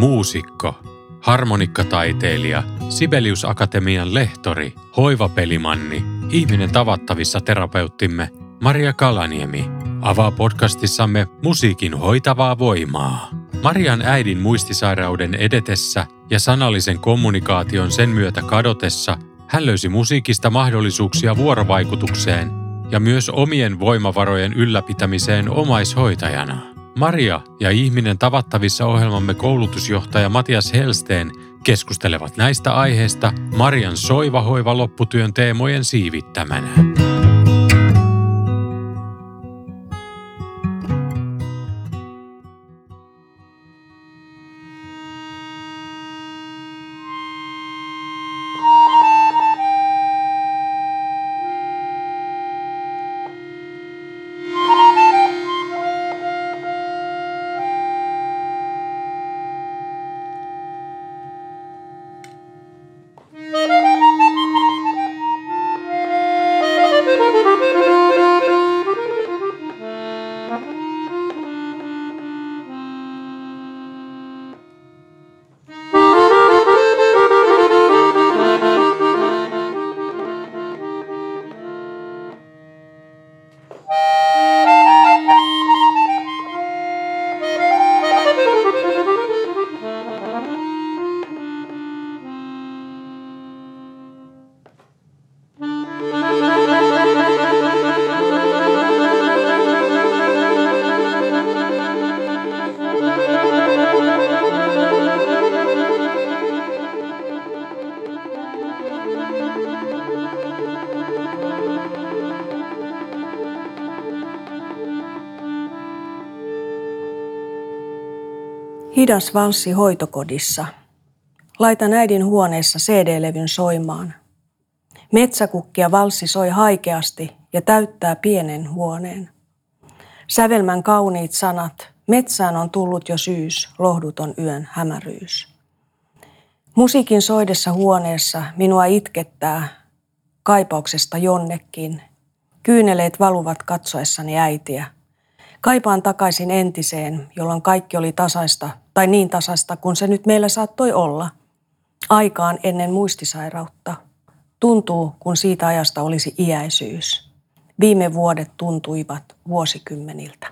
Muusikko, harmonikkataiteilija, Sibelius Akatemian lehtori, hoivapelimanni, ihminen tavattavissa terapeuttimme Maria Kalaniemi avaa podcastissamme musiikin hoitavaa voimaa. Marian äidin muistisairauden edetessä ja sanallisen kommunikaation sen myötä kadotessa hän löysi musiikista mahdollisuuksia vuorovaikutukseen ja myös omien voimavarojen ylläpitämiseen omaishoitajana. Maria ja ihminen tavattavissa ohjelmamme koulutusjohtaja Matias Helsteen keskustelevat näistä aiheista Marian soivahoiva lopputyön teemojen siivittämänä. Hidas valssi hoitokodissa. Laitan äidin huoneessa CD-levyn soimaan. Metsäkukkia valssi soi haikeasti ja täyttää pienen huoneen. Sävelmän kauniit sanat, metsään on tullut jo syys, lohduton yön hämäryys. Musiikin soidessa huoneessa minua itkettää kaipauksesta jonnekin. Kyyneleet valuvat katsoessani äitiä – Kaipaan takaisin entiseen, jolloin kaikki oli tasaista, tai niin tasaista kuin se nyt meillä saattoi olla. Aikaan ennen muistisairautta. Tuntuu, kun siitä ajasta olisi iäisyys. Viime vuodet tuntuivat vuosikymmeniltä.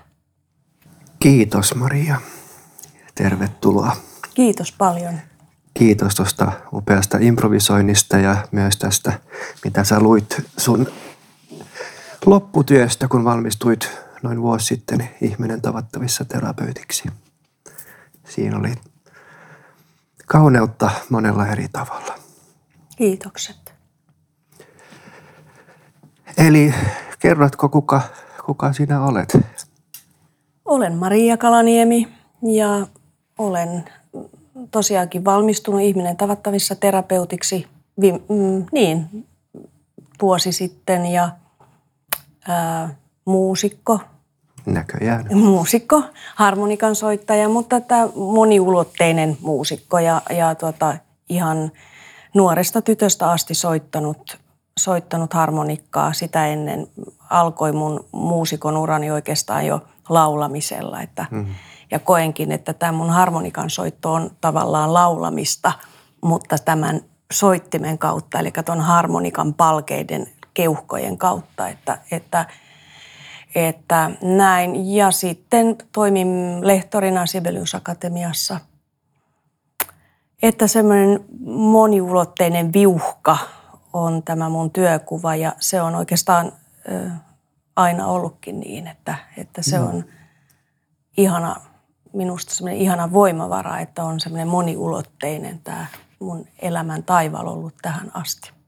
Kiitos Maria. Tervetuloa. Kiitos paljon. Kiitos tuosta upeasta improvisoinnista ja myös tästä, mitä sä luit sun lopputyöstä, kun valmistuit noin vuosi sitten ihminen tavattavissa terapeutiksi. Siinä oli kauneutta monella eri tavalla. Kiitokset. Eli kerrotko, kuka, kuka sinä olet? Olen Maria Kalaniemi ja olen tosiaankin valmistunut ihminen tavattavissa terapeutiksi vi, mm, niin, vuosi sitten ja ää, muusikko. Näköjään. Muusikko, harmonikan soittaja, mutta tämä moniulotteinen muusikko ja, ja tota, ihan nuoresta tytöstä asti soittanut, soittanut harmonikkaa. Sitä ennen alkoi mun muusikon urani oikeastaan jo laulamisella. Että, mm-hmm. Ja koenkin, että tämä mun harmonikan soitto on tavallaan laulamista, mutta tämän soittimen kautta, eli tuon harmonikan palkeiden keuhkojen kautta, että, että – että näin. Ja sitten toimin lehtorina Sibelius Akatemiassa. Että semmoinen moniulotteinen viuhka on tämä mun työkuva ja se on oikeastaan ö, aina ollutkin niin, että, että se on ihana, minusta semmoinen ihana voimavara, että on semmoinen moniulotteinen tämä mun elämän taival ollut tähän asti.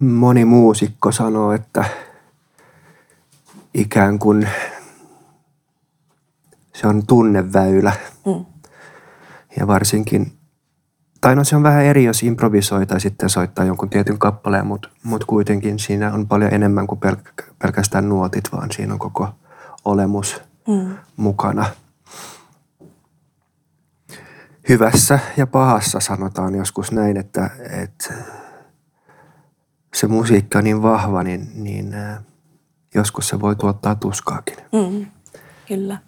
Moni muusikko sanoo, että ikään kuin se on tunneväylä. Mm. Ja varsinkin, tai no se on vähän eri, jos improvisoi tai sitten soittaa jonkun tietyn kappaleen, mutta mut kuitenkin siinä on paljon enemmän kuin pelk- pelkästään nuotit, vaan siinä on koko olemus mm. mukana. Hyvässä ja pahassa sanotaan joskus näin, että, että se musiikki on niin vahva, niin, niin joskus se voi tuottaa tuskaakin. Mm, kyllä.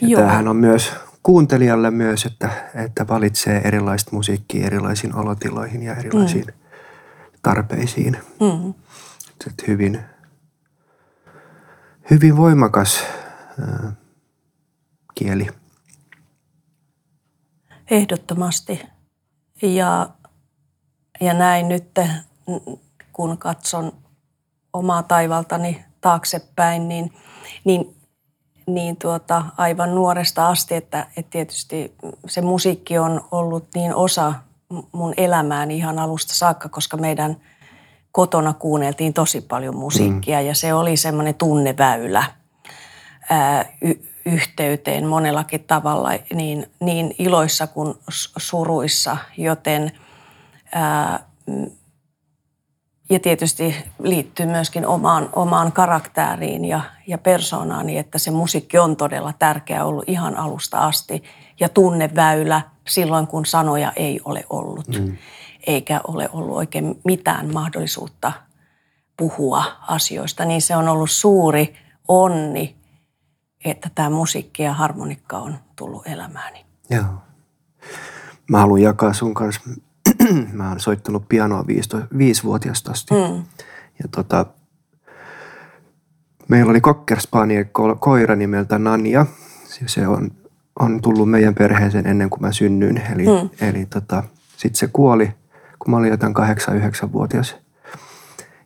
Ja Joo. tämähän on myös kuuntelijalle myös, että, että valitsee erilaista musiikkia erilaisiin olotiloihin ja erilaisiin mm. tarpeisiin. Mm. Että hyvin, hyvin voimakas äh, kieli. Ehdottomasti. Ja, ja näin nyt, kun katson omaa taivaltani taaksepäin, niin, niin niin tuota, aivan nuoresta asti, että, että tietysti se musiikki on ollut niin osa mun elämääni ihan alusta saakka, koska meidän kotona kuunneltiin tosi paljon musiikkia mm. ja se oli semmoinen tunneväylä ää, y- yhteyteen monellakin tavalla niin, niin iloissa kuin suruissa, joten ää, ja tietysti liittyy myöskin omaan, omaan karaktääriin ja, ja persoonaani, että se musiikki on todella tärkeä ollut ihan alusta asti. Ja tunneväylä silloin, kun sanoja ei ole ollut. Mm. Eikä ole ollut oikein mitään mahdollisuutta puhua asioista. Niin se on ollut suuri onni, että tämä musiikki ja harmonikka on tullut elämääni. Joo. Mä haluan jakaa sun kanssa mä oon soittanut pianoa viisivuotiaasta asti. Mm. Ja tota, meillä oli Cocker Spaniel koira nimeltä Nania. Se on, on tullut meidän perheeseen ennen kuin mä synnyin. Eli, mm. eli tota, sitten se kuoli, kun mä olin jotain 8-9-vuotias.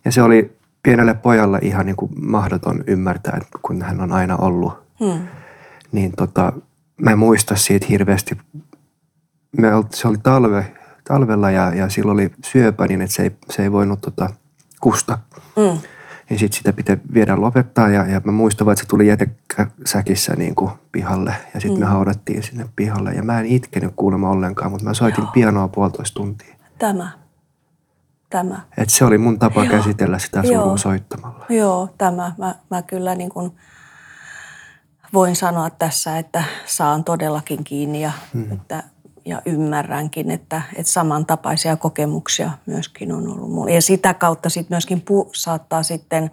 Ja se oli pienelle pojalle ihan niin kuin mahdoton ymmärtää, kun hän on aina ollut. Mm. Niin tota, mä en muista siitä hirveästi. Me, se oli talve, talvella ja, ja silloin oli syöpä niin, että se ei, se ei voinut tota, kusta. Mm. Ja sitten sitä pitää viedä lopettaa ja, ja mä muistan, että se tuli jätesäkissä niin kuin pihalle ja sitten mm. me haudattiin sinne pihalle. Ja mä en itkenyt kuulemma ollenkaan, mutta mä soitin Joo. pianoa puolitoista tuntia. Tämä. Tämä. Et se oli mun tapa Joo. käsitellä sitä surua soittamalla. Joo, tämä. Mä, mä kyllä niin kuin voin sanoa tässä, että saan todellakin kiinni ja mm. että ja ymmärränkin, että, että samantapaisia kokemuksia myöskin on ollut mulla. Ja sitä kautta sitten myöskin pu, saattaa sitten,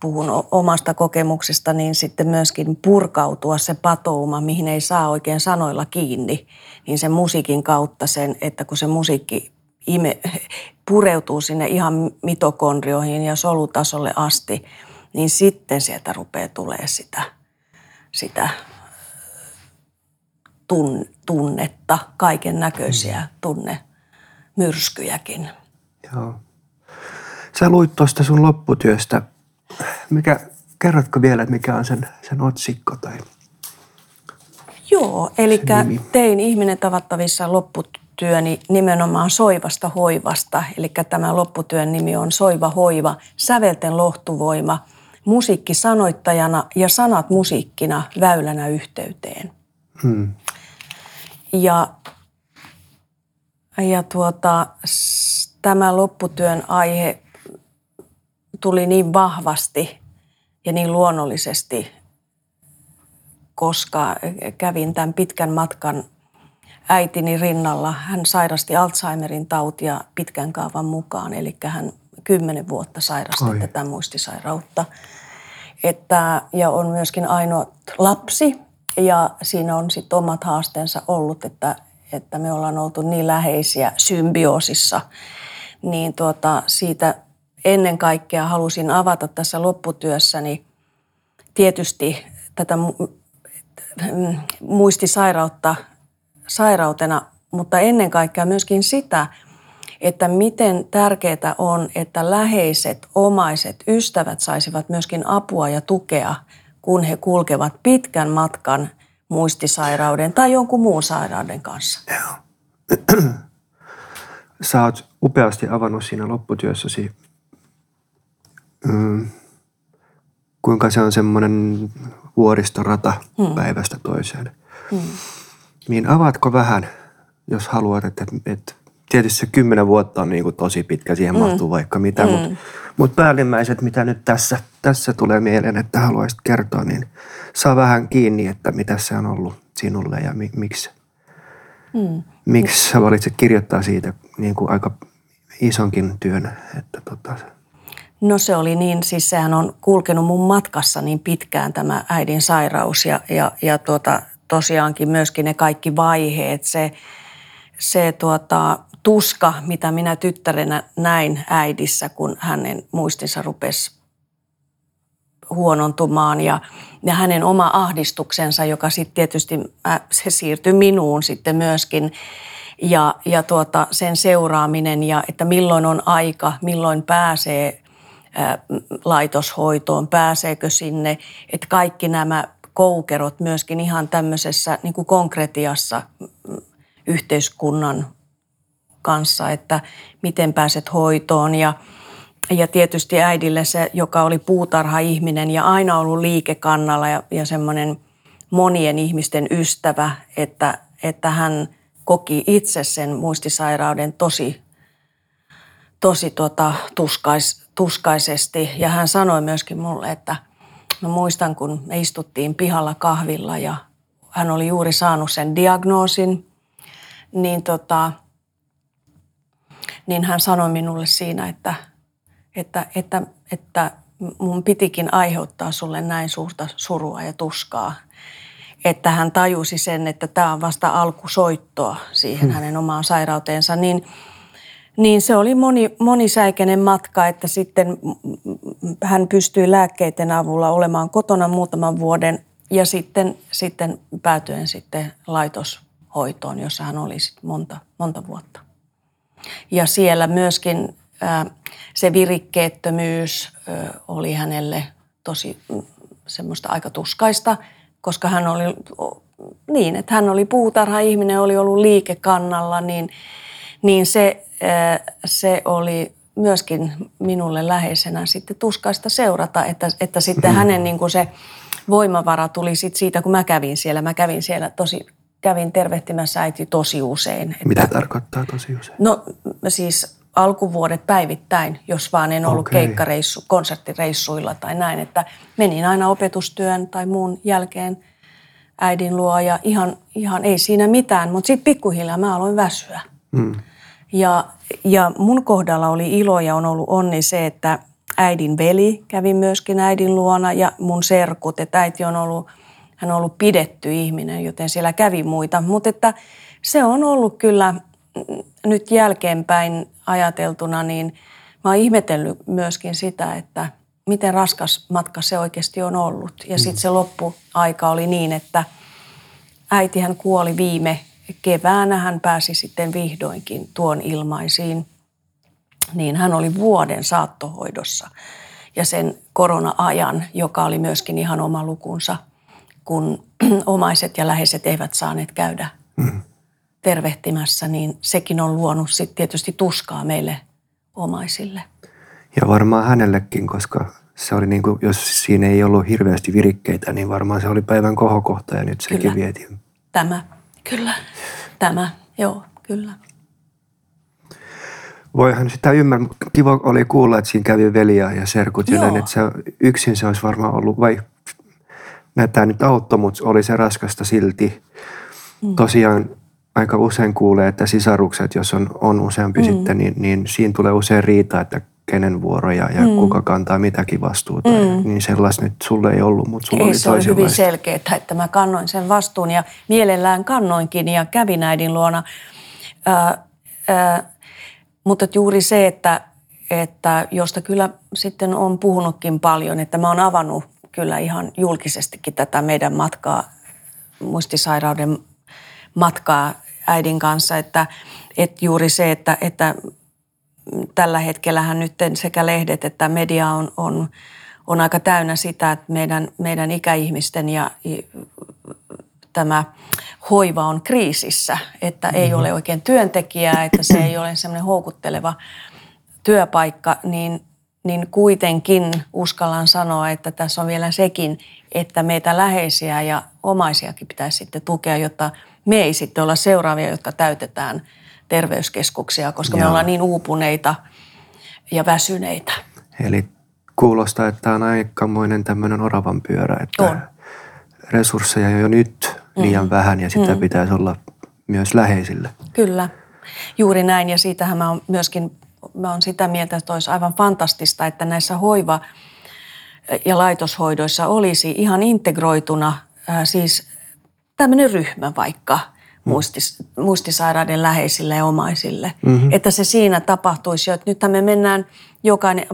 puhun omasta kokemuksesta, niin sitten myöskin purkautua se patouma, mihin ei saa oikein sanoilla kiinni. Niin sen musiikin kautta sen, että kun se musiikki ime, pureutuu sinne ihan mitokondrioihin ja solutasolle asti, niin sitten sieltä rupeaa tulee sitä, sitä tunnetta, kaiken näköisiä mm. tunnemyrskyjäkin. Joo. Sä luit tuosta sun lopputyöstä. Mikä, kerrotko vielä, mikä on sen, sen otsikko tai Joo, eli tein ihminen tavattavissa lopputyöni nimenomaan soivasta hoivasta. Eli tämä lopputyön nimi on Soiva hoiva, sävelten lohtuvoima, musiikki sanoittajana ja sanat musiikkina väylänä yhteyteen. Hmm. Ja, ja tuota, tämä lopputyön aihe tuli niin vahvasti ja niin luonnollisesti, koska kävin tämän pitkän matkan äitini rinnalla. Hän sairasti Alzheimerin tautia pitkän kaavan mukaan, eli hän kymmenen vuotta sairasti Oi. tätä muistisairautta. Että, ja on myöskin ainoa lapsi, ja siinä on sitten omat haasteensa ollut, että, että me ollaan oltu niin läheisiä symbioosissa. Niin tuota, siitä ennen kaikkea halusin avata tässä lopputyössäni tietysti tätä muistisairautta sairautena, mutta ennen kaikkea myöskin sitä, että miten tärkeää on, että läheiset, omaiset, ystävät saisivat myöskin apua ja tukea – kun he kulkevat pitkän matkan muistisairauden tai jonkun muun sairauden kanssa. Joo. Sä oot upeasti avannut siinä lopputyössäsi mm, kuinka se on semmoinen vuoristorata hmm. päivästä toiseen. Hmm. Niin avaatko vähän, jos haluat, että, että tietysti se kymmenen vuotta on niin kuin tosi pitkä, siihen mm. mahtuu vaikka mitä, mm. mutta mut päällimmäiset, mitä nyt tässä, tässä tulee mieleen, että haluaisit kertoa, niin saa vähän kiinni, että mitä se on ollut sinulle ja mi, miksi, mm. miksi sä valitsit kirjoittaa siitä niin kuin aika isonkin työn. Että tota. No se oli niin, siis sehän on kulkenut mun matkassa niin pitkään tämä äidin sairaus ja, ja, ja tuota, tosiaankin myöskin ne kaikki vaiheet, se, se tuota, tuska, mitä minä tyttärenä näin äidissä, kun hänen muistinsa rupesi huonontumaan. Ja, ja hänen oma ahdistuksensa, joka sitten tietysti äh, se siirtyi minuun sitten myöskin. Ja, ja tuota, sen seuraaminen ja että milloin on aika, milloin pääsee ää, äh, laitoshoitoon, pääseekö sinne, että kaikki nämä koukerot myöskin ihan tämmöisessä niin kuin konkretiassa mm, yhteiskunnan kanssa, että miten pääset hoitoon ja ja tietysti äidille se, joka oli puutarha-ihminen ja aina ollut liikekannalla ja, ja semmoinen monien ihmisten ystävä, että, että hän koki itse sen muistisairauden tosi, tosi tota, tuskais, tuskaisesti. Ja hän sanoi myöskin mulle, että mä muistan, kun me istuttiin pihalla kahvilla ja hän oli juuri saanut sen diagnoosin, niin tota, niin hän sanoi minulle siinä, että, että, että, että mun pitikin aiheuttaa sulle näin suurta surua ja tuskaa. Että hän tajusi sen, että tämä on vasta alkusoittoa siihen hmm. hänen omaan sairauteensa. Niin, niin se oli moni, monisäikeinen matka, että sitten hän pystyi lääkkeiden avulla olemaan kotona muutaman vuoden ja sitten, sitten päätyen sitten laitoshoitoon, jossa hän oli sitten monta, monta vuotta. Ja siellä myöskin se virikkeettömyys oli hänelle tosi mm, semmoista aika tuskaista, koska hän oli niin, että hän oli puutarha-ihminen, oli ollut liikekannalla, niin, niin se, se oli myöskin minulle läheisenä sitten tuskaista seurata, että, että sitten hänen niin kuin se voimavara tuli sit siitä, kun mä kävin siellä. Mä kävin siellä tosi kävin tervehtimässä äiti tosi usein. Että, Mitä tarkoittaa tosi usein? No siis alkuvuodet päivittäin, jos vaan en ollut okay. keikkareissu, konserttireissuilla tai näin. Että menin aina opetustyön tai muun jälkeen äidin luo ja ihan, ihan ei siinä mitään. Mutta sitten pikkuhiljaa mä aloin väsyä. Mm. Ja, ja mun kohdalla oli ilo ja on ollut onni se, että äidin veli kävi myöskin äidin luona ja mun serkut. Että äiti on ollut – hän on ollut pidetty ihminen, joten siellä kävi muita. Mutta että se on ollut kyllä nyt jälkeenpäin ajateltuna, niin mä oon ihmetellyt myöskin sitä, että miten raskas matka se oikeasti on ollut. Ja sitten se loppuaika oli niin, että äitihän kuoli viime keväänä, hän pääsi sitten vihdoinkin tuon ilmaisiin. Niin hän oli vuoden saattohoidossa ja sen korona-ajan, joka oli myöskin ihan oma lukunsa – kun omaiset ja läheiset eivät saaneet käydä mm. tervehtimässä, niin sekin on luonut sitten tietysti tuskaa meille omaisille. Ja varmaan hänellekin, koska se oli niin kuin, jos siinä ei ollut hirveästi virikkeitä, niin varmaan se oli päivän kohokohta ja nyt sekin kyllä. vietiin. Tämä, kyllä. Tämä, joo, kyllä. Voihan sitä ymmärtää, mutta kiva oli kuulla, että siinä kävi veliä ja serkut ja näin, että se, yksin se olisi varmaan ollut, vai tämä nyt auttoi, mutta oli se raskasta silti. Mm. Tosiaan aika usein kuulee, että sisarukset, jos on, on useampi mm. sitten, niin, niin siinä tulee usein riita, että kenen vuoroja ja mm. kuka kantaa mitäkin vastuuta. Mm. Niin sellaista nyt sulle ei ollut, mutta sulla ei, oli se oli hyvin selkeä, että mä kannoin sen vastuun ja mielellään kannoinkin ja kävin äidin luona. Ää, ää, mutta juuri se, että, että josta kyllä sitten on puhunutkin paljon, että mä oon avannut kyllä ihan julkisestikin tätä meidän matkaa, muistisairauden matkaa äidin kanssa, että, että juuri se, että, että tällä hetkellähän nyt sekä lehdet että media on, on, on aika täynnä sitä, että meidän, meidän ikäihmisten ja tämä hoiva on kriisissä, että ei mm-hmm. ole oikein työntekijää, että se ei ole semmoinen houkutteleva työpaikka, niin niin kuitenkin uskallan sanoa, että tässä on vielä sekin, että meitä läheisiä ja omaisiakin pitäisi sitten tukea, jotta me ei sitten olla seuraavia, jotka täytetään terveyskeskuksia, koska Joo. me ollaan niin uupuneita ja väsyneitä. Eli kuulostaa, että tämä on aikamoinen tämmöinen oravan pyörä, että on. resursseja jo nyt liian mm. vähän ja sitä mm. pitäisi olla myös läheisille. Kyllä, juuri näin ja siitähän mä oon myöskin mä oon sitä mieltä, että olisi aivan fantastista, että näissä hoiva- ja laitoshoidoissa olisi ihan integroituna siis tämmöinen ryhmä vaikka muistis, muistisairaiden läheisille ja omaisille. Mm-hmm. Että se siinä tapahtuisi jo. Että nythän me mennään, jokainen,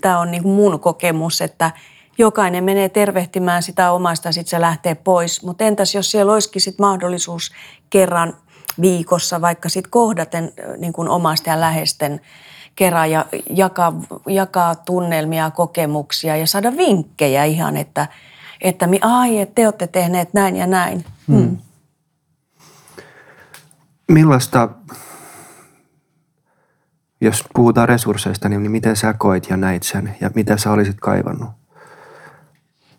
tämä on niin kuin mun kokemus, että jokainen menee tervehtimään sitä omaista ja sitten se lähtee pois. Mutta entäs jos siellä olisikin sit mahdollisuus kerran viikossa vaikka sitten kohdaten niin kuin omaisten ja läheisten kerran ja jakaa, jakaa tunnelmia, kokemuksia ja saada vinkkejä ihan, että, että ai, että te olette tehneet näin ja näin. Hmm. Hmm. Millaista, jos puhutaan resursseista, niin miten sä koit ja näit sen ja mitä sä olisit kaivannut?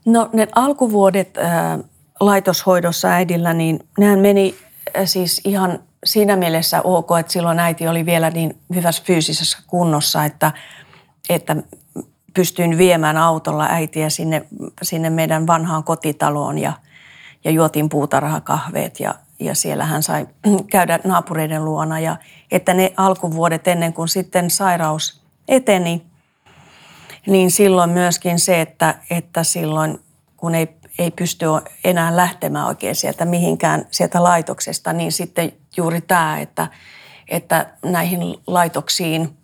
No ne alkuvuodet ää, laitoshoidossa äidillä, niin nehän meni siis ihan siinä mielessä ok, että silloin äiti oli vielä niin hyvässä fyysisessä kunnossa, että, että pystyin viemään autolla äitiä sinne, sinne meidän vanhaan kotitaloon ja, ja juotiin puutarhakahveet ja, ja siellä hän sai käydä naapureiden luona. Ja että ne alkuvuodet ennen kuin sitten sairaus eteni, niin silloin myöskin se, että, että silloin kun ei, ei pysty enää lähtemään oikein sieltä mihinkään sieltä laitoksesta, niin sitten juuri tämä, että, että näihin laitoksiin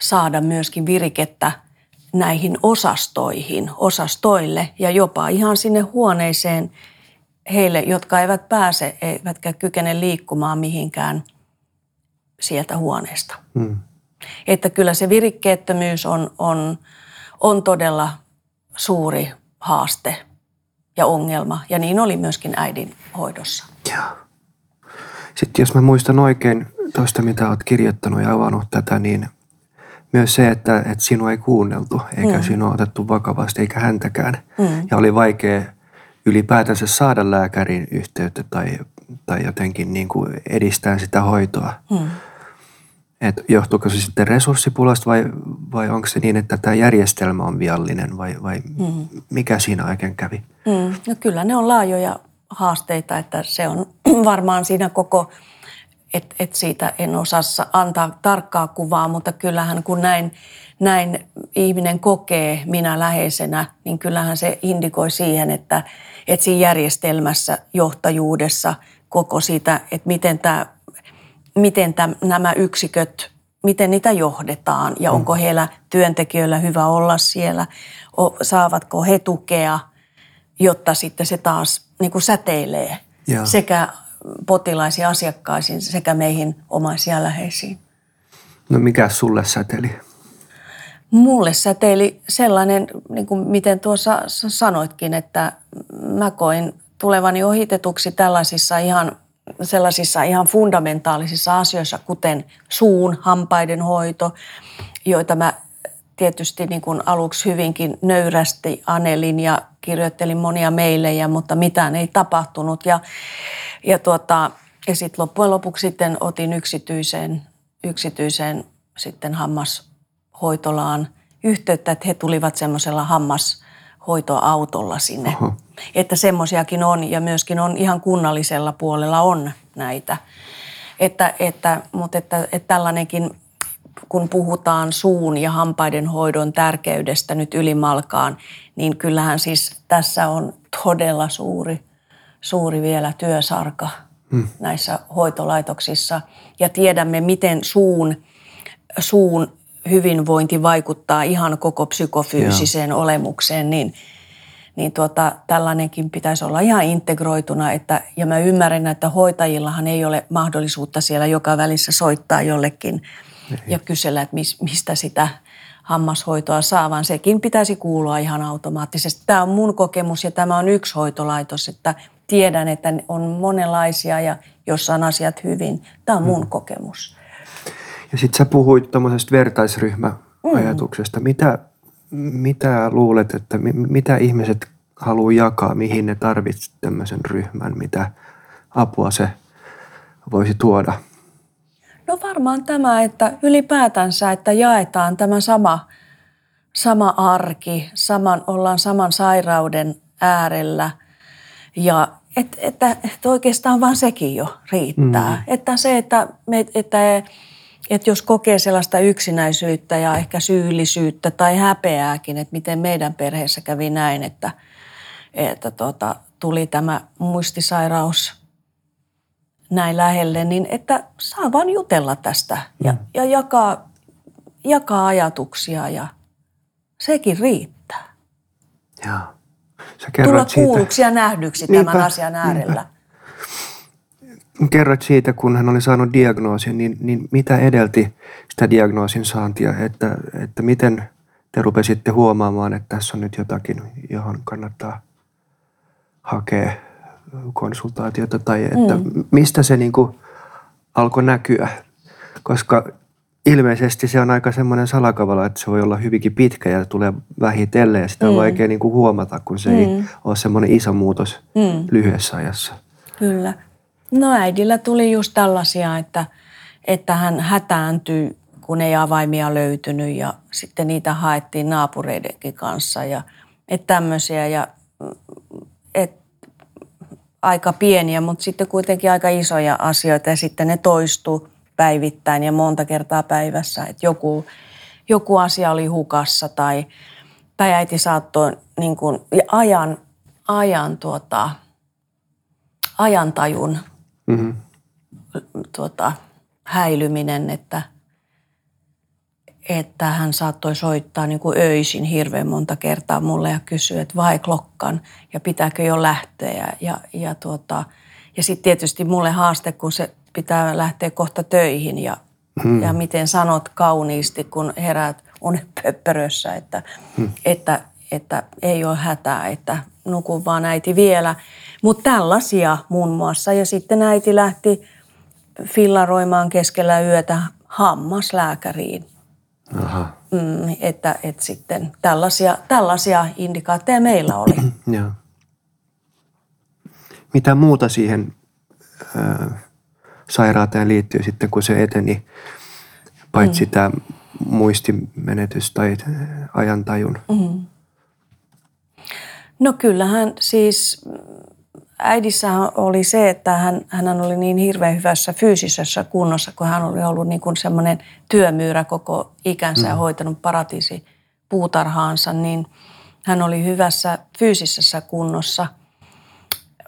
saada myöskin virikettä näihin osastoihin, osastoille ja jopa ihan sinne huoneeseen heille, jotka eivät pääse, eivätkä kykene liikkumaan mihinkään sieltä huoneesta. Hmm. Että kyllä se virikkeettömyys on, on, on todella suuri haaste ja ongelma. Ja niin oli myöskin äidin hoidossa. Joo. Sitten jos mä muistan oikein tuosta, mitä olet kirjoittanut ja avannut tätä, niin myös se, että, että sinua ei kuunneltu, eikä mm. sinua otettu vakavasti, eikä häntäkään. Mm. Ja oli vaikea ylipäätänsä saada lääkärin yhteyttä tai, tai jotenkin niin kuin edistää sitä hoitoa. Mm. Et johtuuko se sitten resurssipulasta vai, vai onko se niin, että tämä järjestelmä on viallinen vai, vai mm. mikä siinä oikein kävi? Mm. No kyllä ne on laajoja haasteita, että se on varmaan siinä koko, että et siitä en osaa antaa tarkkaa kuvaa, mutta kyllähän kun näin, näin ihminen kokee minä läheisenä, niin kyllähän se indikoi siihen, että, että siinä järjestelmässä, johtajuudessa, koko sitä, että miten, tämä, miten tämä, nämä yksiköt, miten niitä johdetaan ja onko mm. heillä työntekijöillä hyvä olla siellä, saavatko he tukea, jotta sitten se taas niin kuin säteilee Joo. sekä potilaisiin, asiakkaisiin sekä meihin omaisia läheisiin. No mikä sulle säteili? Mulle säteili sellainen, niin kuin miten tuossa sanoitkin, että mä koin tulevani ohitetuksi tällaisissa ihan sellaisissa ihan fundamentaalisissa asioissa, kuten suun, hampaiden hoito, joita mä tietysti niin kuin aluksi hyvinkin nöyrästi anelin ja kirjoittelin monia meilejä, mutta mitään ei tapahtunut. Ja, ja, tuota, ja sitten loppujen lopuksi sitten otin yksityiseen, yksityiseen sitten hammashoitolaan yhteyttä, että he tulivat semmoisella hammashoitoautolla sinne. Oho. Että semmoisiakin on ja myöskin on ihan kunnallisella puolella on näitä. Että, että, mutta että, että tällainenkin kun puhutaan suun ja hampaiden hoidon tärkeydestä nyt ylimalkaan, niin kyllähän siis tässä on todella suuri, suuri vielä työsarka hmm. näissä hoitolaitoksissa. Ja tiedämme, miten suun, suun hyvinvointi vaikuttaa ihan koko psykofyysiseen Joo. olemukseen, niin, niin tuota, tällainenkin pitäisi olla ihan integroituna. Että, ja mä ymmärrän, että hoitajillahan ei ole mahdollisuutta siellä joka välissä soittaa jollekin – niin. ja kysellä, että mistä sitä hammashoitoa saa, vaan sekin pitäisi kuulua ihan automaattisesti. Tämä on mun kokemus ja tämä on yksi hoitolaitos, että tiedän, että on monenlaisia ja jossa on asiat hyvin. Tämä on mun hmm. kokemus. Ja sitten sä puhuit tuommoisesta vertaisryhmä mm. ajatuksesta. Mitä, mitä luulet, että mitä ihmiset haluaa jakaa, mihin ne tarvitsevat tämmöisen ryhmän, mitä apua se voisi tuoda? No varmaan tämä, että ylipäätänsä, että jaetaan tämä sama, sama arki, saman, ollaan saman sairauden äärellä ja et, että, että oikeastaan vaan sekin jo riittää. Mm. Että se, että, me, että, että jos kokee sellaista yksinäisyyttä ja ehkä syyllisyyttä tai häpeääkin, että miten meidän perheessä kävi näin, että, että tota, tuli tämä muistisairaus näin lähelle, niin että saa vaan jutella tästä ja, mm. ja jakaa, jakaa ajatuksia ja sekin riittää. Joo. Sä Tulla kuulluksi ja nähdyksi niinpä, tämän asian äärellä. Niinpä. Kerroit siitä, kun hän oli saanut diagnoosin, niin, niin mitä edelti sitä diagnoosin saantia, että, että miten te rupesitte huomaamaan, että tässä on nyt jotakin, johon kannattaa hakea konsultaatiota tai että mm. mistä se niin kuin alkoi näkyä, koska ilmeisesti se on aika semmoinen salakavala, että se voi olla hyvinkin pitkä ja tulee vähitellen ja sitä on mm. vaikea niin kuin huomata, kun se mm. ei ole semmoinen iso muutos mm. lyhyessä ajassa. Kyllä. No äidillä tuli just tällaisia, että, että hän hätääntyi, kun ei avaimia löytynyt ja sitten niitä haettiin naapureidenkin kanssa ja että tämmöisiä ja et, aika pieniä, mutta sitten kuitenkin aika isoja asioita ja sitten ne toistuu päivittäin ja monta kertaa päivässä, että joku, joku asia oli hukassa tai, tai äiti saattoi niin kuin, ajan, ajan tuota, ajantajun mm-hmm. tuota, häilyminen, että, että hän saattoi soittaa niin kuin öisin hirveän monta kertaa mulle ja kysyä, että vai klokkan ja pitääkö jo lähteä. Ja, ja, tuota, ja sitten tietysti mulle haaste, kun se pitää lähteä kohta töihin ja, hmm. ja miten sanot kauniisti, kun heräät unepöppörössä, että, hmm. että, että ei ole hätää, että nukun vaan äiti vielä. Mutta tällaisia muun muassa. Ja sitten äiti lähti fillaroimaan keskellä yötä hammaslääkäriin. Aha. Mm, että, että sitten tällaisia, tällaisia indikaatteja meillä oli. Joo. Mitä muuta siihen äh, sairauteen liittyy sitten, kun se eteni, paitsi mm. tämä muistimenetys tai ajantajun? Mm. No kyllähän siis äidissä oli se, että hän, hän oli niin hirveän hyvässä fyysisessä kunnossa, kun hän oli ollut niin kuin semmoinen työmyyrä koko ikänsä mm. ja hoitanut paratiisi puutarhaansa, niin hän oli hyvässä fyysisessä kunnossa –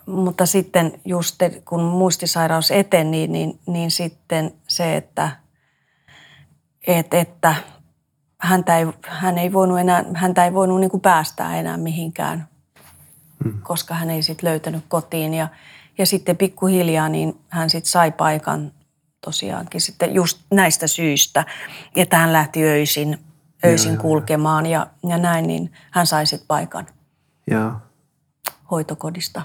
mutta sitten just kun muistisairaus eteni, niin, niin, niin sitten se, että, että, että häntä ei, hän ei voinut, enää, häntä ei voinut niin kuin päästää enää mihinkään, mm. koska hän ei sitten löytänyt kotiin. Ja, ja sitten pikkuhiljaa niin hän sitten sai paikan tosiaankin sitten just näistä syistä, että hän lähti öisin, öisin joo, kulkemaan ja, ja näin, niin hän sai sitten paikan joo. hoitokodista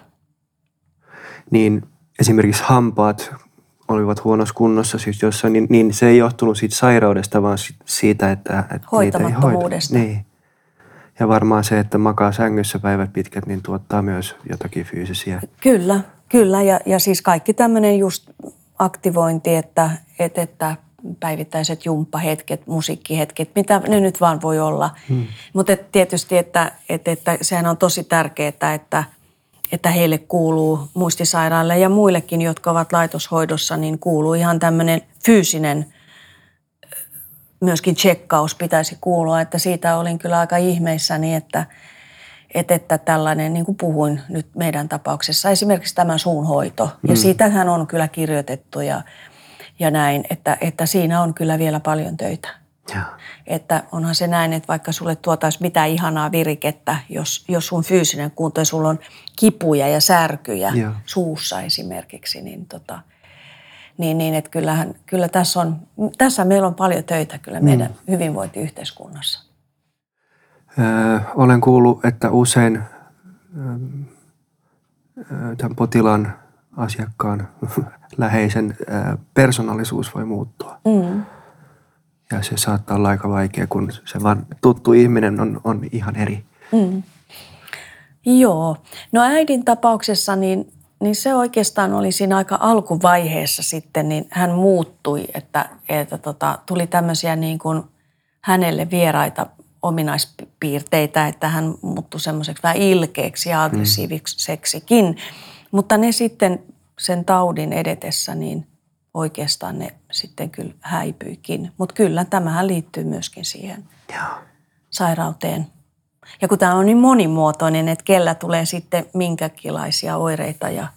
niin esimerkiksi hampaat olivat huonossa kunnossa siis jossain, niin, niin se ei johtunut siitä sairaudesta, vaan siitä, että, että niitä ei hoida. Niin. Ja varmaan se, että makaa sängyssä päivät pitkät, niin tuottaa myös jotakin fyysisiä. Kyllä, kyllä. Ja, ja siis kaikki tämmöinen just aktivointi, että, että, että päivittäiset jumppahetket, musiikkihetket, mitä ne nyt vaan voi olla. Hmm. Mutta tietysti, että, että, että sehän on tosi tärkeää, että – että heille kuuluu muistisairaille ja muillekin, jotka ovat laitoshoidossa, niin kuuluu ihan tämmöinen fyysinen myöskin tsekkaus pitäisi kuulua, että siitä olin kyllä aika ihmeissäni, että, että, että tällainen, niin kuin puhuin nyt meidän tapauksessa, esimerkiksi tämä suunhoito. Mm. Ja siitähän on kyllä kirjoitettu ja, ja näin, että, että siinä on kyllä vielä paljon töitä. Ja. Että onhan se näin, että vaikka sulle tuotaisi mitään ihanaa virikettä, jos, jos sun fyysinen kunto ja sulla on kipuja ja särkyjä ja. suussa esimerkiksi, niin, tota, niin, niin että kyllähän, kyllä tässä, on, tässä meillä on paljon töitä kyllä meidän mm. hyvinvointiyhteiskunnassa. Öö, olen kuullut, että usein öö, tämän potilaan asiakkaan läheisen öö, persoonallisuus voi muuttua. Mm ja se saattaa olla aika vaikea, kun se vaan tuttu ihminen on, on ihan eri. Mm. Joo. No äidin tapauksessa niin, niin se oikeastaan oli siinä aika alkuvaiheessa sitten, niin hän muuttui, että, että tota, tuli tämmöisiä niin kuin hänelle vieraita ominaispiirteitä, että hän muuttui semmoiseksi vähän ilkeäksi ja aggressiiviseksikin. Mm. Mutta ne sitten sen taudin edetessä, niin oikeastaan ne sitten kyllä häipyikin. Mutta kyllä tämähän liittyy myöskin siihen Joo. sairauteen. Ja kun tämä on niin monimuotoinen, että kellä tulee sitten minkäkinlaisia oireita ja,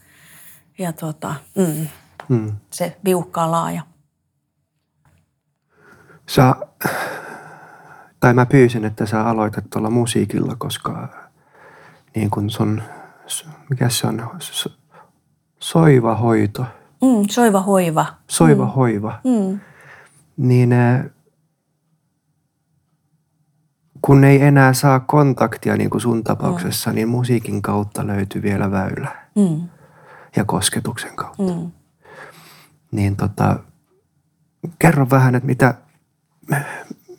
ja tota, mm, mm. se viuhkaa laaja. Sä, tai mä pyysin, että sä aloitat tuolla musiikilla, koska niin kun sun, mikä se on, soiva hoito. Mm, soiva hoiva. Soiva mm. hoiva. Mm. Niin kun ei enää saa kontaktia niin kuin sun tapauksessa, mm. niin musiikin kautta löytyy vielä väylä. Mm. Ja kosketuksen kautta. Mm. Niin tota, kerro vähän, että mitä,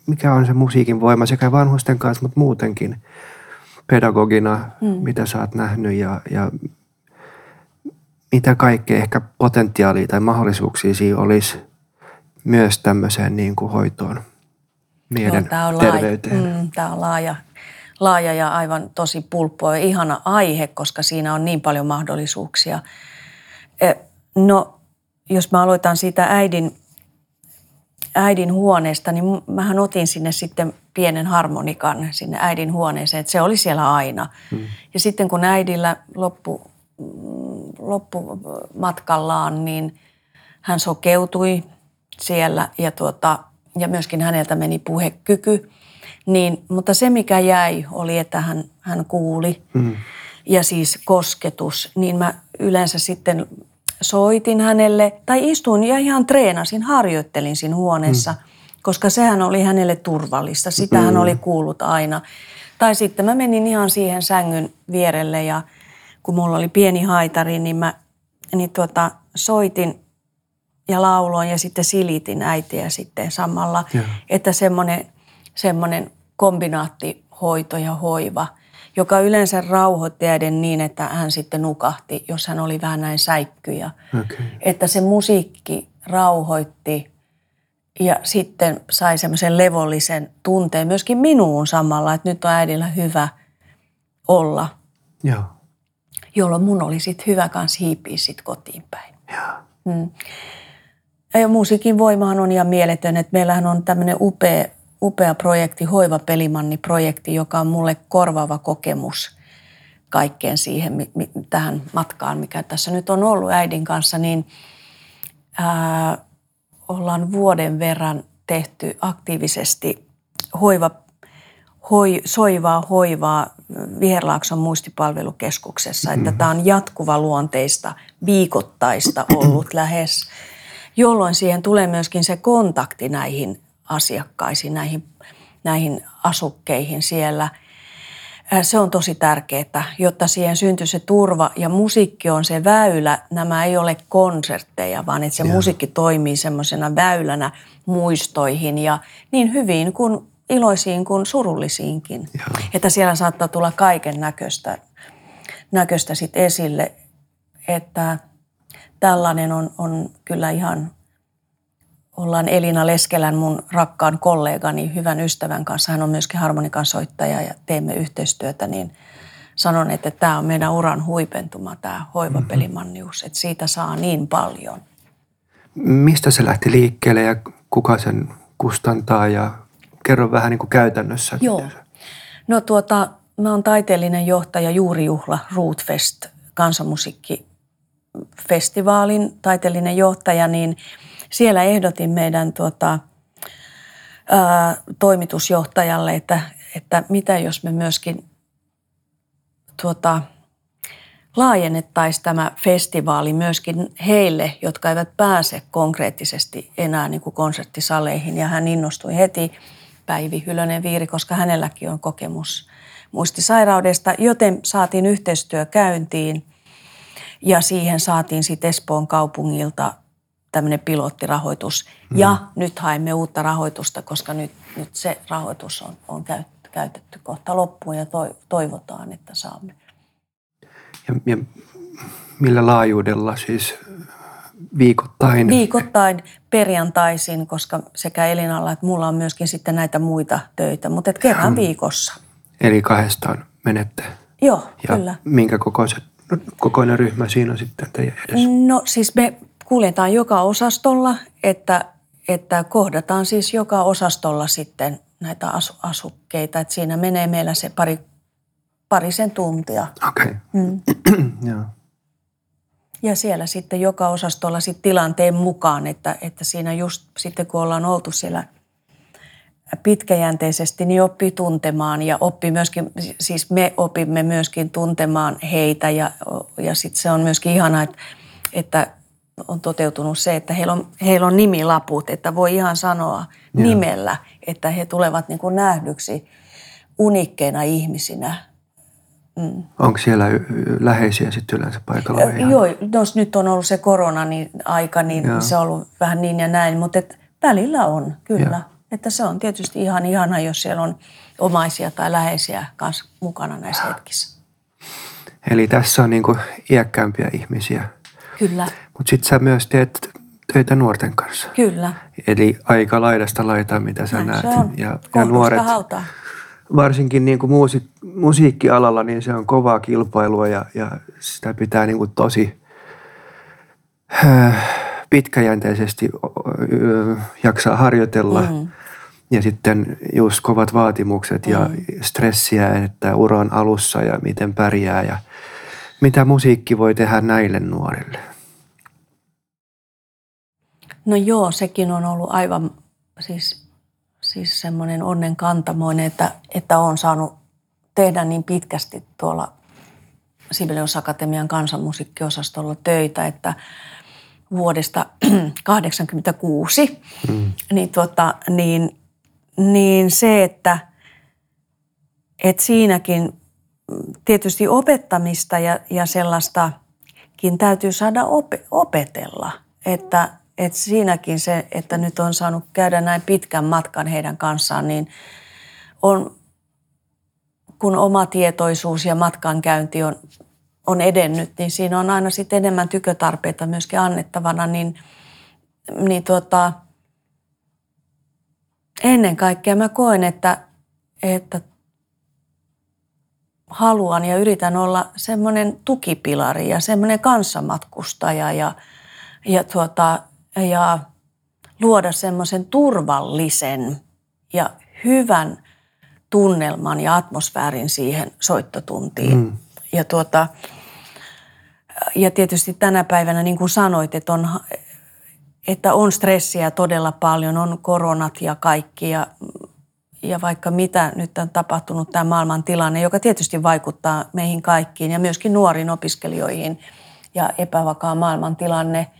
mikä on se musiikin voima sekä vanhusten kanssa, mutta muutenkin pedagogina, mm. mitä sä oot nähnyt ja, ja mitä kaikkea ehkä potentiaalia tai mahdollisuuksia siinä olisi myös tämmöiseen niin kuin hoitoon mielen Joo, tämä on terveyteen. Laaja, mm, tämä on laaja, laaja ja aivan tosi pulppo ja ihana aihe, koska siinä on niin paljon mahdollisuuksia. E, no, jos mä aloitan siitä äidin, äidin huoneesta, niin mähän otin sinne sitten pienen harmonikan sinne äidin huoneeseen, että se oli siellä aina. Hmm. Ja sitten kun äidillä loppu, loppumatkallaan, niin hän sokeutui siellä ja tuota, ja myöskin häneltä meni puhekyky. Niin, mutta se, mikä jäi, oli, että hän, hän kuuli mm. ja siis kosketus. Niin mä yleensä sitten soitin hänelle tai istuin ja ihan treenasin, harjoittelin siinä huoneessa, mm. koska sehän oli hänelle turvallista. Sitä mm. hän oli kuullut aina. Tai sitten mä menin ihan siihen sängyn vierelle ja kun mulla oli pieni haitari, niin mä niin tuota, soitin ja lauloin ja sitten silitin äitiä sitten samalla. Ja. Että semmoinen, semmoinen kombinaattihoito ja hoiva, joka yleensä rauhoitti äiden niin, että hän sitten nukahti, jos hän oli vähän näin säikkyjä. Okay. Että se musiikki rauhoitti ja sitten sai semmoisen levollisen tunteen myöskin minuun samalla, että nyt on äidillä hyvä olla. Joo. Jolloin mun oli sitten hyvä kans hiipiä sitten kotiin päin. Joo. Hmm. Ja musiikin voimahan on ihan mieletön, että meillähän on tämmöinen upea, upea projekti, Hoiva Pelimanni-projekti, joka on mulle korvaava kokemus kaikkeen siihen, tähän matkaan, mikä tässä nyt on ollut äidin kanssa, niin ää, ollaan vuoden verran tehty aktiivisesti hoiva, hoi, soivaa hoivaa Viherlaakson muistipalvelukeskuksessa, että mm-hmm. tämä on jatkuva luonteista, viikoittaista ollut lähes – jolloin siihen tulee myöskin se kontakti näihin asiakkaisiin, näihin, näihin asukkeihin siellä. Se on tosi tärkeää, jotta siihen syntyy se turva ja musiikki on se väylä. Nämä ei ole konsertteja, vaan että se ja. musiikki toimii semmoisena väylänä muistoihin ja niin hyviin kuin iloisiin kuin surullisiinkin. Ja. Että siellä saattaa tulla kaiken näköistä, näköistä sit esille, että tällainen on, on kyllä ihan, ollaan Elina Leskelän mun rakkaan kollegani, hyvän ystävän kanssa, hän on myöskin harmonikan soittaja ja teemme yhteistyötä, niin sanon, että tämä on meidän uran huipentuma, tämä hoivapelimannius, että siitä saa niin paljon. Mistä se lähti liikkeelle ja kuka sen kustantaa ja kerro vähän niin kuin käytännössä. Joo. No tuota, mä oon taiteellinen johtaja Juurijuhla Rootfest kansanmusiikki festivaalin taiteellinen johtaja, niin siellä ehdotin meidän tuota, ää, toimitusjohtajalle, että, että mitä jos me myöskin tuota, laajennettaisiin tämä festivaali myöskin heille, jotka eivät pääse konkreettisesti enää niin kuin konserttisaleihin. Ja hän innostui heti, Päivi Hylönen Viiri, koska hänelläkin on kokemus muistisairaudesta, joten saatiin yhteistyö käyntiin – ja siihen saatiin sitten Espoon kaupungilta tämmöinen pilottirahoitus. Mm. Ja nyt haemme uutta rahoitusta, koska nyt, nyt se rahoitus on, on käytetty kohta loppuun ja toivotaan, että saamme. Ja, ja millä laajuudella siis viikoittain? Viikoittain perjantaisin, koska sekä Elinalla että mulla on myöskin sitten näitä muita töitä, mutta et kerran hmm. viikossa. Eli kahdestaan menette? Joo, ja kyllä. minkä kokoiset, kokoinen ryhmä siinä on sitten teidän edessä? No siis me kuljetaan joka osastolla, että, että kohdataan siis joka osastolla sitten näitä asu, asukkeita. Että siinä menee meillä se pari, parisen tuntia. Okei. Okay. Mm. Ja siellä sitten joka osastolla sitten tilanteen mukaan, että, että siinä just sitten kun ollaan oltu siellä pitkäjänteisesti, niin oppii tuntemaan ja oppii myöskin, siis me opimme myöskin tuntemaan heitä ja, ja sitten se on myöskin ihana, että, että on toteutunut se, että heillä on, heillä on nimilaput, että voi ihan sanoa Joo. nimellä, että he tulevat niin kuin nähdyksi unikkeina ihmisinä Mm. Onko siellä läheisiä sitten yleensä paikalla? Ihan? Joo, jos nyt on ollut se korona niin aika, niin Joo. se on ollut vähän niin ja näin, mutta et välillä on kyllä. Joo. Että se on tietysti ihan ihana, jos siellä on omaisia tai läheisiä kanssa mukana näissä hetkissä. Eli tässä on niinku iäkkäämpiä ihmisiä. Kyllä. Mutta sitten sä myös teet töitä nuorten kanssa. Kyllä. Eli aika laidasta laitaa, mitä sä Näin näet. Se on. Ja, ja nuoret, hautaa varsinkin niin kuin muusi, musiikkialalla, niin se on kovaa kilpailua ja, ja sitä pitää niin kuin tosi äh, pitkäjänteisesti jaksaa harjoitella. Mm. Ja sitten just kovat vaatimukset mm. ja stressiä, että uran alussa ja miten pärjää ja mitä musiikki voi tehdä näille nuorille? No joo, sekin on ollut aivan siis siis semmoinen onnen kantamoinen, että, että olen saanut tehdä niin pitkästi tuolla Sibelius Akatemian kansanmusiikkiosastolla töitä, että vuodesta 1986, mm. niin, tuota, niin, niin se, että, että siinäkin tietysti opettamista ja, ja sellaistakin täytyy saada op, opetella, että et siinäkin se, että nyt on saanut käydä näin pitkän matkan heidän kanssaan, niin on, kun oma tietoisuus ja matkankäynti on, on edennyt, niin siinä on aina sitten enemmän tykötarpeita myöskin annettavana, niin, niin tuota, ennen kaikkea mä koen, että, että haluan ja yritän olla semmoinen tukipilari ja semmoinen kanssamatkustaja ja, ja tuota, ja luoda semmoisen turvallisen ja hyvän tunnelman ja atmosfäärin siihen soittotuntiin. Mm. Ja, tuota, ja tietysti tänä päivänä, niin kuin sanoit, että on, että on stressiä todella paljon, on koronat ja kaikki ja, ja vaikka mitä nyt on tapahtunut tämä maailman tilanne, joka tietysti vaikuttaa meihin kaikkiin ja myöskin nuoriin opiskelijoihin ja epävakaa maailman tilanne –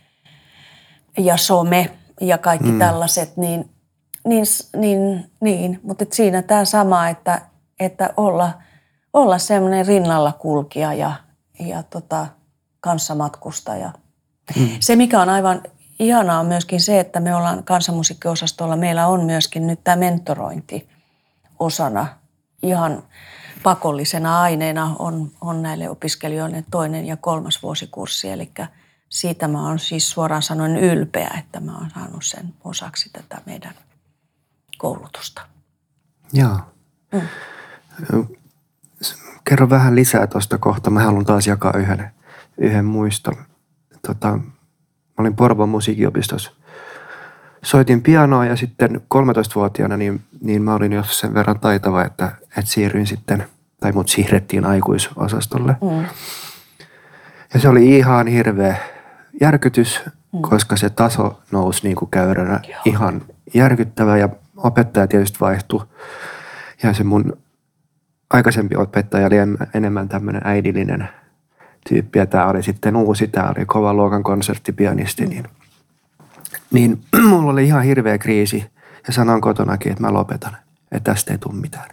ja some ja kaikki mm. tällaiset, niin, niin, niin, niin. mutta siinä tämä sama, että, että olla, olla semmoinen rinnalla kulkija ja, ja tota, kanssamatkustaja. Mm. Se, mikä on aivan ihanaa on myöskin se, että me ollaan kansanmusiikkiosastolla, meillä on myöskin nyt tämä mentorointi osana ihan pakollisena aineena on, on näille opiskelijoille toinen ja kolmas vuosikurssi. Eli siitä mä oon siis suoraan sanoen ylpeä, että mä oon saanut sen osaksi tätä meidän koulutusta. Joo. Mm. Kerro vähän lisää tuosta kohta. Mä haluan taas jakaa yhden, yhden muiston. Tota, mä olin Porvon musiikinopistossa. Soitin pianoa ja sitten 13-vuotiaana niin, niin mä olin jo sen verran taitava, että, että siirryin sitten, tai mut siirrettiin aikuisosastolle. Mm. Ja se oli ihan hirveä järkytys, mm. koska se taso nousi niin kuin käyränä Joo. ihan järkyttävä ja opettaja tietysti vaihtui. Ja se mun aikaisempi opettaja oli enemmän tämmöinen äidillinen tyyppi ja tämä oli sitten uusi, tämä oli kovan luokan konserttipianisti, niin, niin mulla oli ihan hirveä kriisi ja sanon kotonakin, että mä lopetan, että tästä ei tule mitään.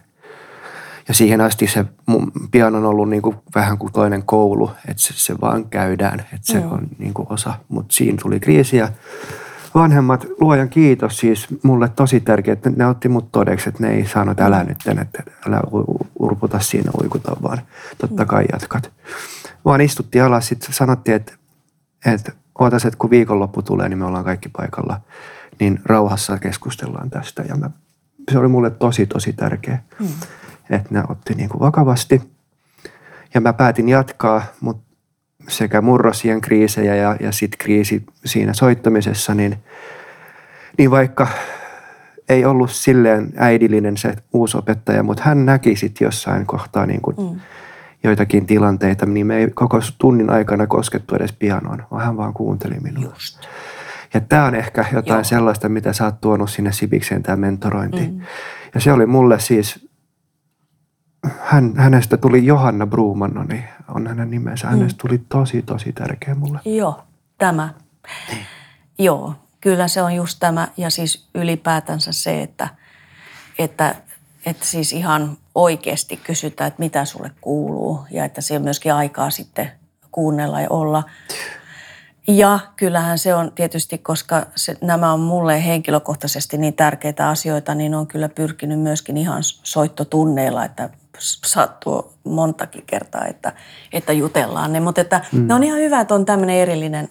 ja siihen asti se mun piano on ollut niin kuin vähän kuin toinen koulu, että se, se vaan käydään, että se mm. on niin kuin osa. Mutta siinä tuli kriisi ja vanhemmat, luojan kiitos siis mulle tosi tärkeää, että ne otti mut todeksi, että ne ei saanut, älä nyt, että älä urputa siinä uikuta, vaan totta kai jatkat. Vaan istuttiin alas, sitten sanottiin, että, että ootas, että kun viikonloppu tulee, niin me ollaan kaikki paikalla, niin rauhassa keskustellaan tästä. Ja mä, se oli mulle tosi, tosi tärkeä, mm. että ne otti niin kuin vakavasti. Ja mä päätin jatkaa, mutta sekä murrosien kriisejä ja, ja sitten kriisi siinä soittamisessa, niin, niin vaikka ei ollut silleen äidillinen se uusi opettaja, mutta hän näki sitten jossain kohtaa niin kuin mm. Joitakin tilanteita, niin me ei koko tunnin aikana koskettu edes pianoon, vaan hän vaan kuunteli minua. Just. Ja tämä on ehkä jotain Joo. sellaista, mitä sä oot tuonut sinne Sibikseen, tämä mentorointi. Mm. Ja se oli mulle siis hän, hänestä tuli Johanna Bruumannoni, on hänen nimensä. Hänestä tuli tosi, tosi tärkeä mulle. Joo, tämä. Niin. Joo, kyllä se on just tämä. Ja siis ylipäätänsä se, että, että, että siis ihan oikeasti kysytään, että mitä sulle kuuluu. Ja että siellä on myöskin aikaa sitten kuunnella ja olla. Ja kyllähän se on tietysti, koska se, nämä on mulle henkilökohtaisesti niin tärkeitä asioita, niin on kyllä pyrkinyt myöskin ihan soittotunneilla, että sattuu montakin kertaa, että, että jutellaan ne. Mutta että mm. ne on ihan hyvä, että on tämmöinen erillinen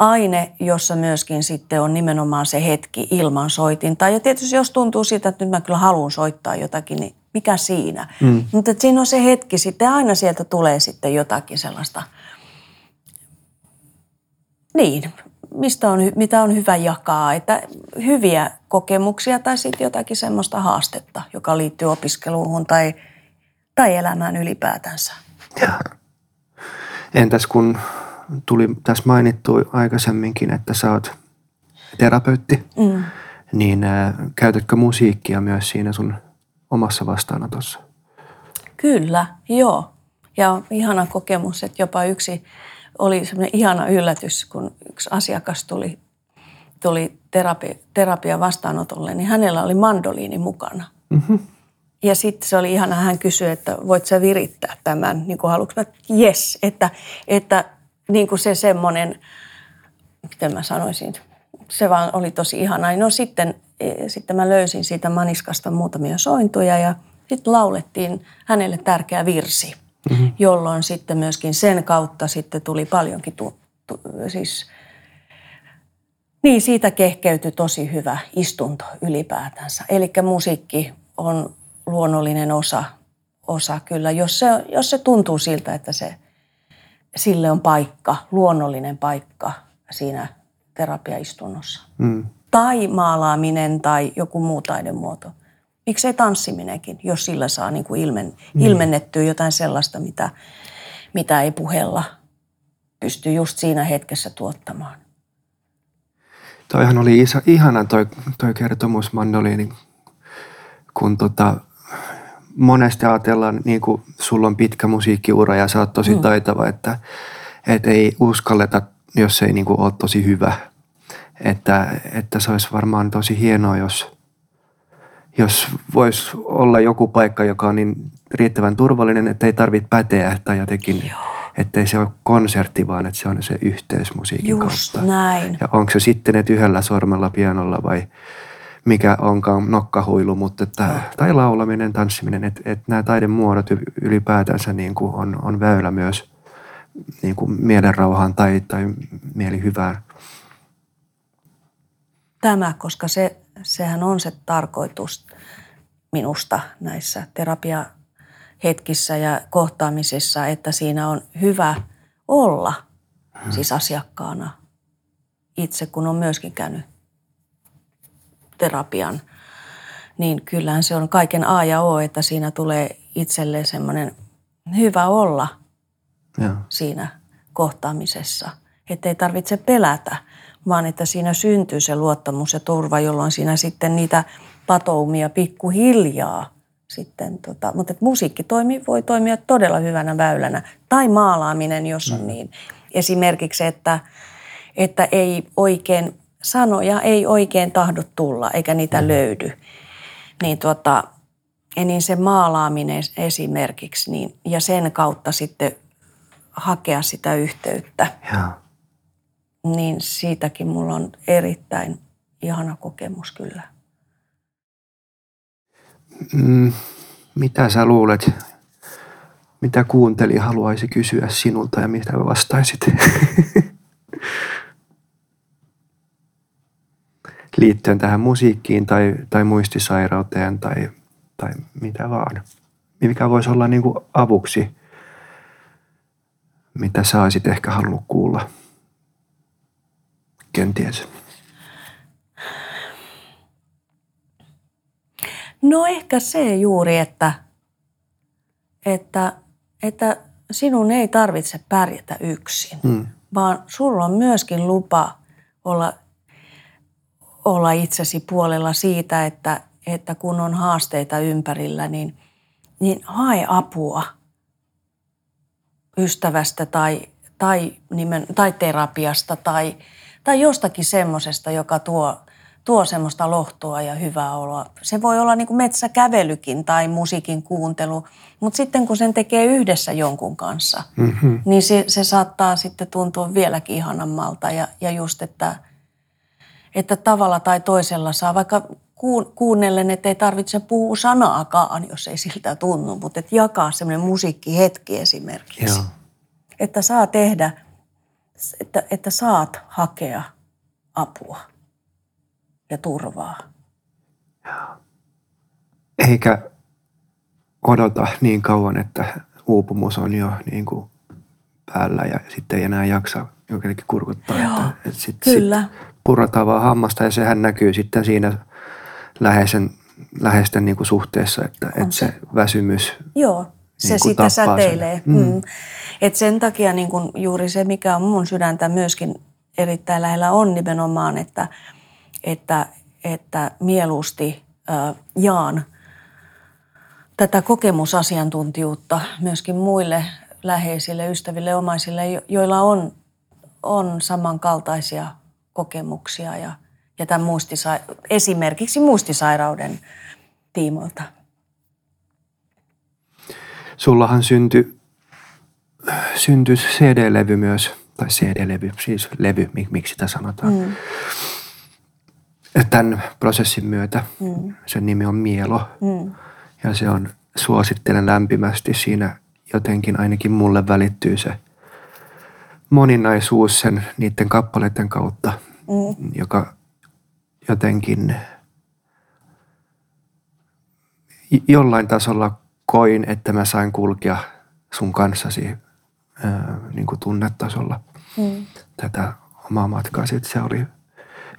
aine, jossa myöskin sitten on nimenomaan se hetki ilman soitinta. Ja tietysti jos tuntuu siitä, että nyt mä kyllä haluan soittaa jotakin, niin mikä siinä? Mm. Mutta siinä on se hetki sitten, aina sieltä tulee sitten jotakin sellaista, niin, mistä on, mitä on hyvä jakaa, että hyviä kokemuksia tai sitten jotakin semmoista haastetta, joka liittyy opiskeluun tai – tai elämään ylipäätänsä. Ja. Entäs kun tuli tässä mainittu aikaisemminkin, että sä oot terapeutti, mm. niin äh, käytätkö musiikkia myös siinä sun omassa vastaanotossa? Kyllä, joo. Ja ihana kokemus, että jopa yksi oli semmoinen ihana yllätys, kun yksi asiakas tuli, tuli terapia, terapia vastaanotolle, niin hänellä oli mandoliini mukana. Mm-hmm. Ja sitten se oli ihana, hän kysyi, että voit sä virittää tämän, niin kuin haluatko mä, yes, että, että niin kuin se semmoinen, miten mä sanoisin, se vaan oli tosi ihana. No sitten, e, sitten mä löysin siitä maniskasta muutamia sointuja ja sitten laulettiin hänelle tärkeä virsi, mm-hmm. jolloin sitten myöskin sen kautta sitten tuli paljonkin, tu, tu, siis niin siitä kehkeytyi tosi hyvä istunto ylipäätänsä. Eli musiikki on luonnollinen osa, osa kyllä, jos se, jos se tuntuu siltä, että se, sille on paikka, luonnollinen paikka siinä terapiaistunnossa. Mm. Tai maalaaminen tai joku muu taidemuoto. Miksei tanssiminenkin, jos sillä saa niin kuin ilmen, mm. ilmennettyä jotain sellaista, mitä, mitä ei puhella pysty just siinä hetkessä tuottamaan. Toihan oli isa, ihana toi, toi kertomus mandoliinin, kun tota, monesti ajatellaan, niin kuin sulla on pitkä musiikkiura ja sä oot tosi mm. taitava, että, että ei uskalleta, jos ei niin kuin ole tosi hyvä. Että, että se olisi varmaan tosi hienoa, jos, jos voisi olla joku paikka, joka on niin riittävän turvallinen, että ei tarvitse päteä tai jotenkin, että ei se ole konsertti, vaan että se on se yhteys musiikin Just kautta. näin. Ja onko se sitten, että yhdellä sormella pianolla vai mikä onkaan nokkahuilu, mutta että, tai laulaminen, tanssiminen, että, että nämä taidemuodot ylipäätänsä niin kuin on, on väylä myös niin kuin mielenrauhaan tai, tai mielihyvään. Tämä, koska se, sehän on se tarkoitus minusta näissä terapiahetkissä ja kohtaamisissa, että siinä on hyvä olla hmm. siis asiakkaana itse, kun on myöskin käynyt terapian, niin kyllähän se on kaiken A ja O, että siinä tulee itselle semmoinen hyvä olla ja. siinä kohtaamisessa. Että ei tarvitse pelätä, vaan että siinä syntyy se luottamus ja turva, jolloin siinä sitten niitä patoumia pikkuhiljaa sitten, tota, mutta että musiikki toimi, voi toimia todella hyvänä väylänä. Tai maalaaminen, jos on mm. niin. Esimerkiksi, että, että ei oikein sanoja ei oikein tahdo tulla eikä niitä mm. löydy. Niin tota, niin se maalaaminen esimerkiksi niin, ja sen kautta sitten hakea sitä yhteyttä, Joo. niin siitäkin mulla on erittäin ihana kokemus kyllä. Mm, mitä sä luulet, mitä kuunteli haluaisi kysyä sinulta ja mitä vastaisit? Liittyen tähän musiikkiin tai, tai muistisairauteen tai, tai mitä vaan. Mikä voisi olla niin kuin avuksi, mitä sä olisit ehkä halunnut kuulla? Kenties. No ehkä se juuri, että, että, että sinun ei tarvitse pärjätä yksin, Mm. vaan sulla on myöskin lupa olla, olla itsesi puolella siitä, että, että kun on haasteita ympärillä, niin, niin hae apua ystävästä tai, tai, nimen, tai terapiasta tai, tai jostakin semmoisesta, joka tuo, tuo semmoista lohtoa ja hyvää oloa. Se voi olla niin kuin metsäkävelykin tai musiikin kuuntelu, mutta sitten kun sen tekee yhdessä jonkun kanssa, Mm-hmm. niin se, se saattaa sitten tuntua vieläkin ihanammalta. Ja, ja just, että, että tavalla tai toisella saa vaikka kuun- kuunnellen, että ei tarvitse puhua sanaakaan, jos ei siltä tunnu, mutta että jakaa semmoinen musiikkihetki esimerkiksi. Joo. Että saa tehdä, että, että saat hakea apua ja turvaa. Eikä odota niin kauan, että uupumus on jo niin kuin päällä ja sitten ei enää jaksa jotenkin kurkuttaa. Joo, että, että sit, kyllä. Sit purotaan vaan hammasta ja sehän näkyy sitten siinä läheisen, läheisten niin kuin suhteessa, että, että se väsymys Joo, se Niin kuin sitten tappaa sen. säteilee. Mm. Mm. Et sen takia niin kun juuri se, mikä on mun sydäntä myöskin erittäin lähellä, on nimenomaan, että, että, että mieluusti äh, jaan tätä kokemusasiantuntijuutta myöskin muille läheisille, ystäville, omaisille, jo- joilla on, on samankaltaisia kokemuksia ja, ja tämän muistisa- esimerkiksi muistisairauden tiimoilta. Sullahan syntyi syntyi CD-levy myös, tai CD-levy, siis levy, mik- miksi sitä sanotaan. Mm. Tämän prosessin myötä mm. sen nimi on Mielo. Mm. Ja se on, suosittelen lämpimästi siinä jotenkin ainakin mulle välittyy se moninaisuus sen niiden kappaleiden kautta, Mm. joka jotenkin jollain tasolla koin, että mä sain kulkea sun kanssasi ää, niin kuin tunnetasolla Mm. tätä omaa matkaa. Sitten se oli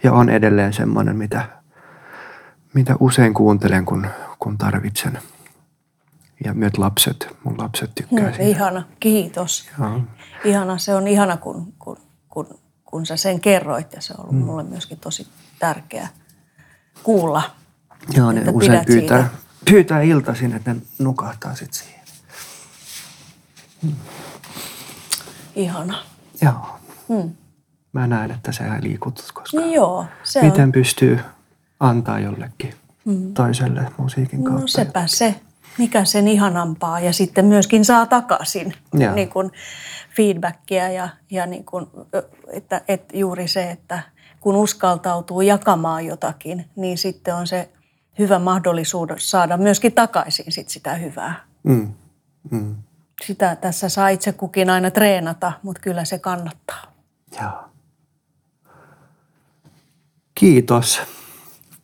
ja on edelleen semmoinen, mitä, mitä usein kuuntelen, kun, kun tarvitsen. Ja myös lapset, mun lapset tykkää Mm, siitä. ihana, kiitos. Joo. Ihana, se on ihana, kun, kun, kun, kun sä sen kerroit ja se on ollut mm. mulle myöskin tosi tärkeä kuulla. Joo, ne usein pyytää, siitä. pyytää iltaisin, että ne nukahtaa sitten siihen. Ihana. Joo. Mm. Mä näen, että sä liikutut, koska Niin joo, se miten on. pystyy antaa jollekin mm. toiselle musiikin kautta. No sepä se, mikä sen ihanampaa ja sitten myöskin saa takaisin Joo. niin kuin feedbackia ja, ja niin kuin, että, että juuri se, että kun uskaltautuu jakamaan jotakin, niin sitten on se hyvä mahdollisuus saada myöskin takaisin sit sitä hyvää. Mm. Mm. Sitä tässä saa itse kukin aina treenata, mutta kyllä se kannattaa. Joo. Kiitos.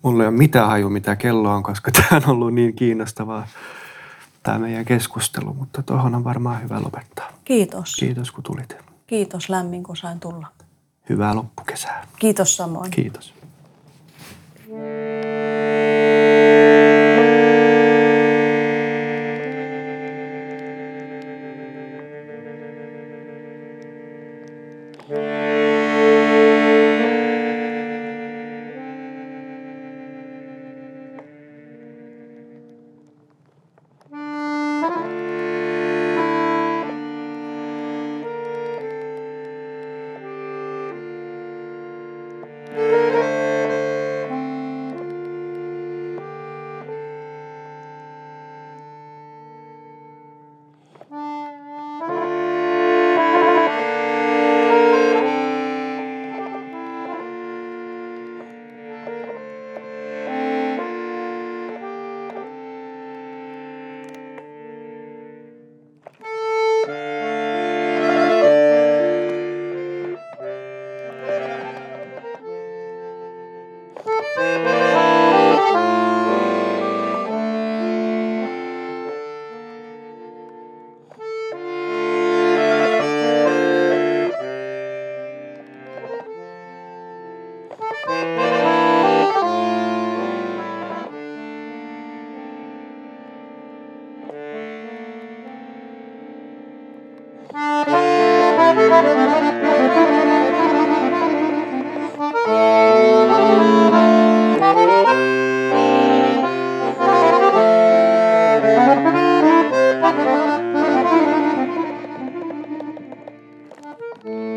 Mulla ei ole mitään haju, mitä kello on, koska tämä on ollut niin kiinnostavaa, tämä meidän keskustelu, mutta tuohon on varmaan hyvä lopettaa. Kiitos. Kiitos, kun tulit. Kiitos lämmin, kun sain tulla. Hyvää loppukesää. Kiitos samoin. Kiitos. Tämä